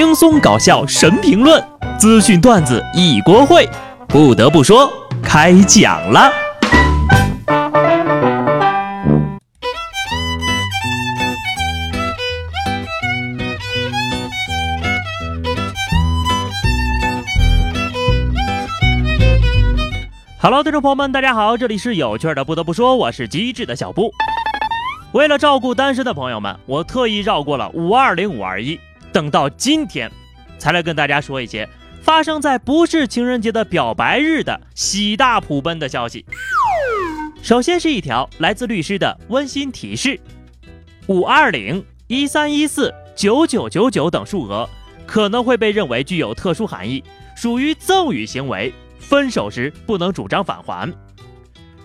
轻松搞笑神评论，资讯段子一锅烩。不得不说，开讲了。Hello，听众朋友们，大家好，这里是有趣的。不得不说，我是机智的小布。为了照顾单身的朋友们，我特意绕过了五二零五二一。等到今天，才来跟大家说一些发生在不是情人节的表白日的喜大普奔的消息。首先是一条来自律师的温馨提示：五二零、一三一四、九九九九等数额可能会被认为具有特殊含义，属于赠与行为，分手时不能主张返还。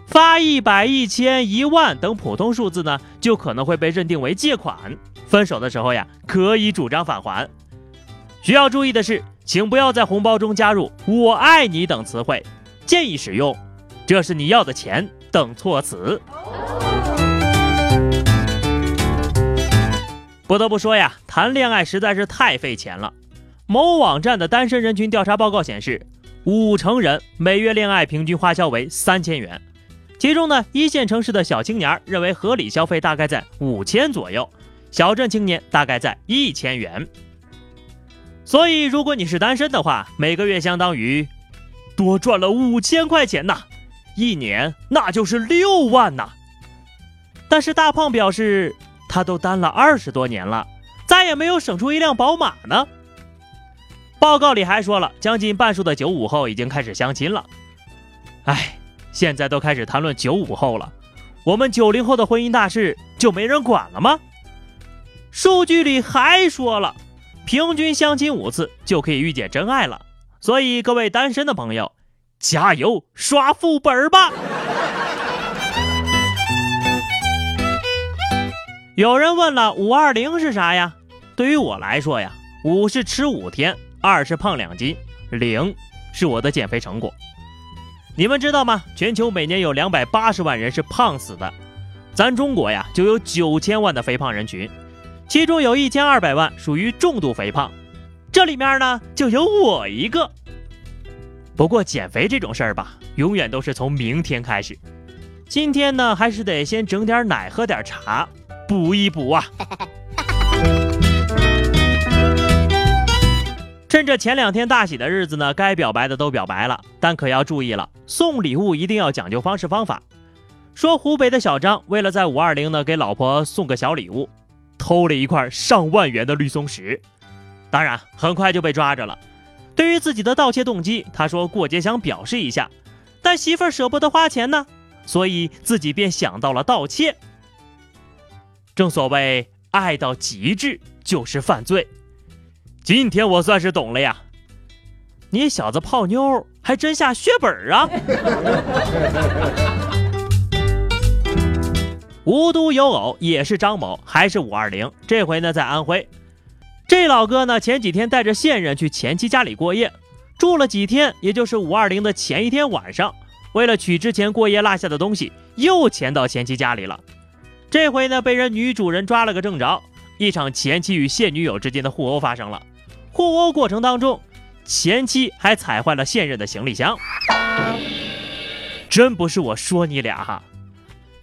发一百、一千、一万等普通数字呢，就可能会被认定为借款。分手的时候呀，可以主张返还。需要注意的是，请不要在红包中加入“我爱你”等词汇，建议使用“这是你要的钱”等措辞。不得不说呀，谈恋爱实在是太费钱了。某网站的单身人群调查报告显示，五成人每月恋爱平均花销为三千元，其中呢，一线城市的小青年认为合理消费大概在五千左右。小镇青年大概在一千元，所以如果你是单身的话，每个月相当于多赚了五千块钱呐，一年那就是六万呐。但是大胖表示，他都单了二十多年了，再也没有省出一辆宝马呢。报告里还说了，将近半数的九五后已经开始相亲了。哎，现在都开始谈论九五后了，我们九零后的婚姻大事就没人管了吗？数据里还说了，平均相亲五次就可以遇见真爱了。所以各位单身的朋友，加油刷副本吧！有人问了，五二零是啥呀？对于我来说呀，五是吃五天，二是胖两斤，零是我的减肥成果。你们知道吗？全球每年有两百八十万人是胖死的，咱中国呀就有九千万的肥胖人群。其中有一千二百万属于重度肥胖，这里面呢就有我一个。不过减肥这种事儿吧，永远都是从明天开始，今天呢还是得先整点奶，喝点茶，补一补啊。趁着前两天大喜的日子呢，该表白的都表白了，但可要注意了，送礼物一定要讲究方式方法。说湖北的小张为了在五二零呢给老婆送个小礼物。偷了一块上万元的绿松石，当然很快就被抓着了。对于自己的盗窃动机，他说过节想表示一下，但媳妇儿舍不得花钱呢，所以自己便想到了盗窃。正所谓爱到极致就是犯罪，今天我算是懂了呀！你小子泡妞还真下血本啊！无独有偶，也是张某，还是五二零。这回呢，在安徽。这老哥呢，前几天带着现任去前妻家里过夜，住了几天，也就是五二零的前一天晚上，为了取之前过夜落下的东西，又潜到前妻家里了。这回呢，被人女主人抓了个正着，一场前妻与现女友之间的互殴发生了。互殴过程当中，前妻还踩坏了现任的行李箱。真不是我说你俩哈。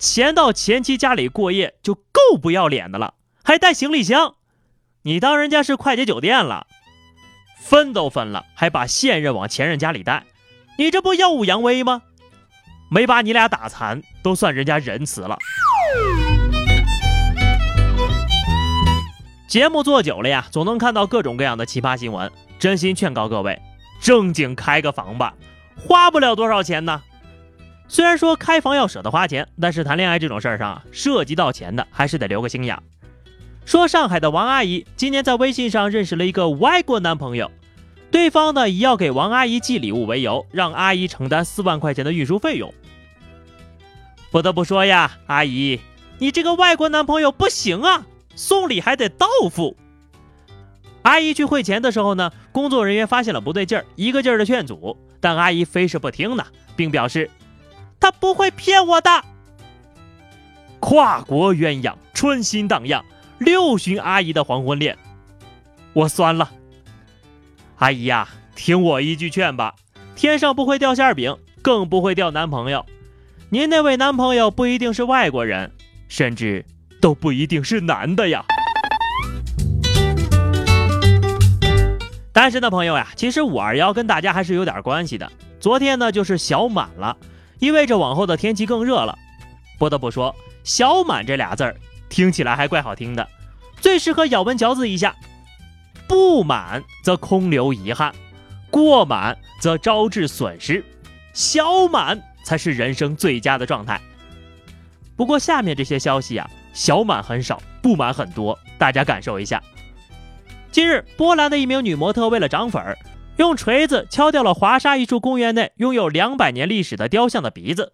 潜到前妻家里过夜就够不要脸的了，还带行李箱，你当人家是快捷酒店了？分都分了，还把现任往前任家里带，你这不耀武扬威吗？没把你俩打残都算人家仁慈了。节目做久了呀，总能看到各种各样的奇葩新闻，真心劝告各位，正经开个房吧，花不了多少钱呢。虽然说开房要舍得花钱，但是谈恋爱这种事儿上涉及到钱的，还是得留个心眼。说上海的王阿姨今年在微信上认识了一个外国男朋友，对方呢以要给王阿姨寄礼物为由，让阿姨承担四万块钱的运输费用。不得不说呀，阿姨，你这个外国男朋友不行啊，送礼还得到付。阿姨去汇钱的时候呢，工作人员发现了不对劲儿，一个劲儿的劝阻，但阿姨非是不听呢，并表示。他不会骗我的。跨国鸳鸯春心荡漾，六旬阿姨的黄昏恋，我酸了。阿姨呀，听我一句劝吧，天上不会掉馅饼，更不会掉男朋友。您那位男朋友不一定是外国人，甚至都不一定是男的呀。单身的朋友呀，其实五二幺跟大家还是有点关系的。昨天呢，就是小满了，意味着往后的天气更热了。不得不说，小满这俩字儿听起来还怪好听的，最适合咬文嚼字一下。不满则空留遗憾，过满则招致损失，小满才是人生最佳的状态。不过下面这些消息啊，小满很少，不满很多，大家感受一下。近日，波兰的一名女模特为了涨粉儿，用锤子敲掉了华沙一处公园内拥有两百年历史的雕像的鼻子。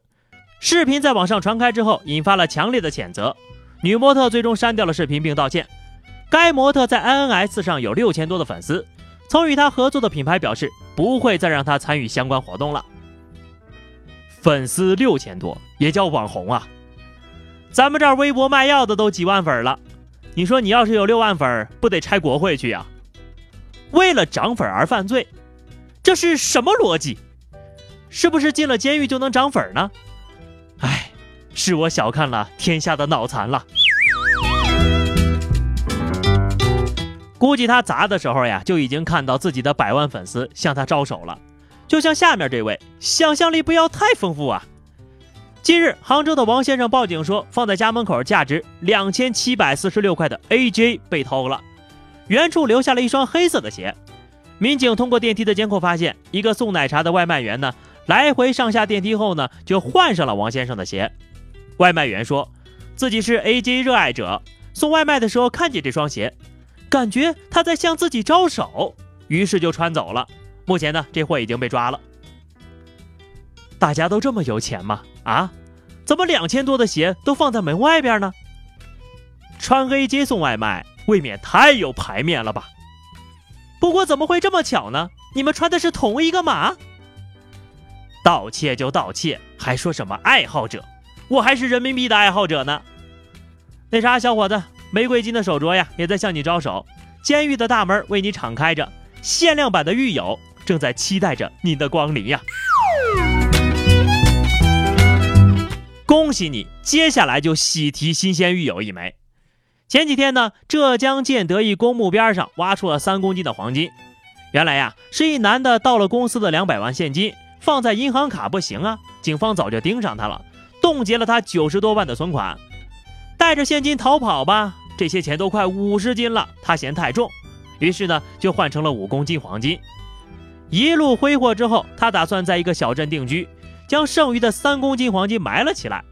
视频在网上传开之后，引发了强烈的谴责。女模特最终删掉了视频并道歉。该模特在 INS 上有六千多的粉丝，曾与她合作的品牌表示不会再让她参与相关活动了。粉丝六千多也叫网红啊？咱们这儿微博卖药的都几万粉了。你说你要是有六万粉，不得拆国会去呀？为了涨粉而犯罪，这是什么逻辑？是不是进了监狱就能涨粉呢？哎，是我小看了天下的脑残了。估计他砸的时候呀，就已经看到自己的百万粉丝向他招手了。就像下面这位，想象力不要太丰富啊。近日，杭州的王先生报警说，放在家门口价值两千七百四十六块的 AJ 被偷了，原处留下了一双黑色的鞋。民警通过电梯的监控发现，一个送奶茶的外卖员呢，来回上下电梯后呢，就换上了王先生的鞋。外卖员说自己是 AJ 热爱者，送外卖的时候看见这双鞋，感觉他在向自己招手，于是就穿走了。目前呢，这货已经被抓了。大家都这么有钱吗？啊，怎么两千多的鞋都放在门外边呢？穿 A 街送外卖，未免太有排面了吧？不过怎么会这么巧呢？你们穿的是同一个码？盗窃就盗窃，还说什么爱好者？我还是人民币的爱好者呢。那啥，小伙子，玫瑰金的手镯呀，也在向你招手。监狱的大门为你敞开着，限量版的狱友正在期待着您的光临呀。恭喜你，接下来就喜提新鲜狱友一枚。前几天呢，浙江建德一公墓边上挖出了三公斤的黄金。原来呀，是一男的盗了公司的两百万现金，放在银行卡不行啊，警方早就盯上他了，冻结了他九十多万的存款。带着现金逃跑吧，这些钱都快五十斤了，他嫌太重，于是呢，就换成了五公斤黄金。一路挥霍之后，他打算在一个小镇定居。将剩余的三公斤黄金埋了起来，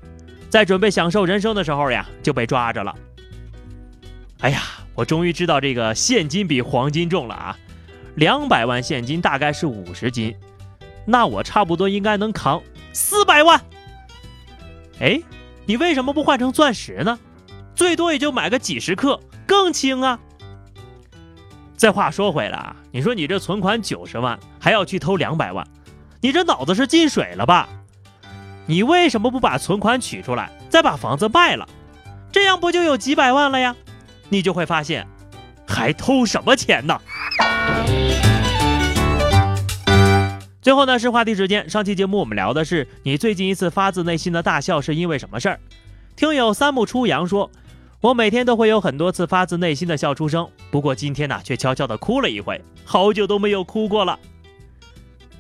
在准备享受人生的时候呀，就被抓着了。哎呀，我终于知道这个现金比黄金重了啊！两百万现金大概是五十斤，那我差不多应该能扛四百万。哎，你为什么不换成钻石呢？最多也就买个几十克，更轻啊。再话说回来啊，你说你这存款九十万，还要去偷两百万？你这脑子是进水了吧？你为什么不把存款取出来，再把房子卖了？这样不就有几百万了呀？你就会发现，还偷什么钱呢？最后呢是话题时间。上期节目我们聊的是你最近一次发自内心的大笑是因为什么事儿？听友三木初阳说，我每天都会有很多次发自内心的笑出声，不过今天呢却悄悄的哭了一回，好久都没有哭过了。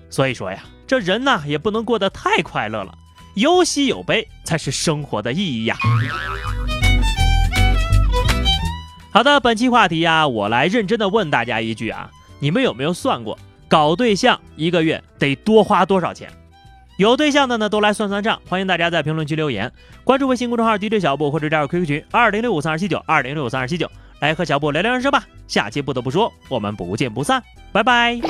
所以说呀，这人呢也不能过得太快乐了，有喜有悲才是生活的意义呀。好的，本期话题呀，我来认真的问大家一句啊，你们有没有算过搞对象一个月得多花多少钱？有对象的呢都来算算账，欢迎大家在评论区留言，关注微信公众号 DJ 小布或者加入 QQ 群二零六五三二七九二零六五三二七九，来和小布聊聊人生吧。下期不得不说，我们不见不散，拜拜。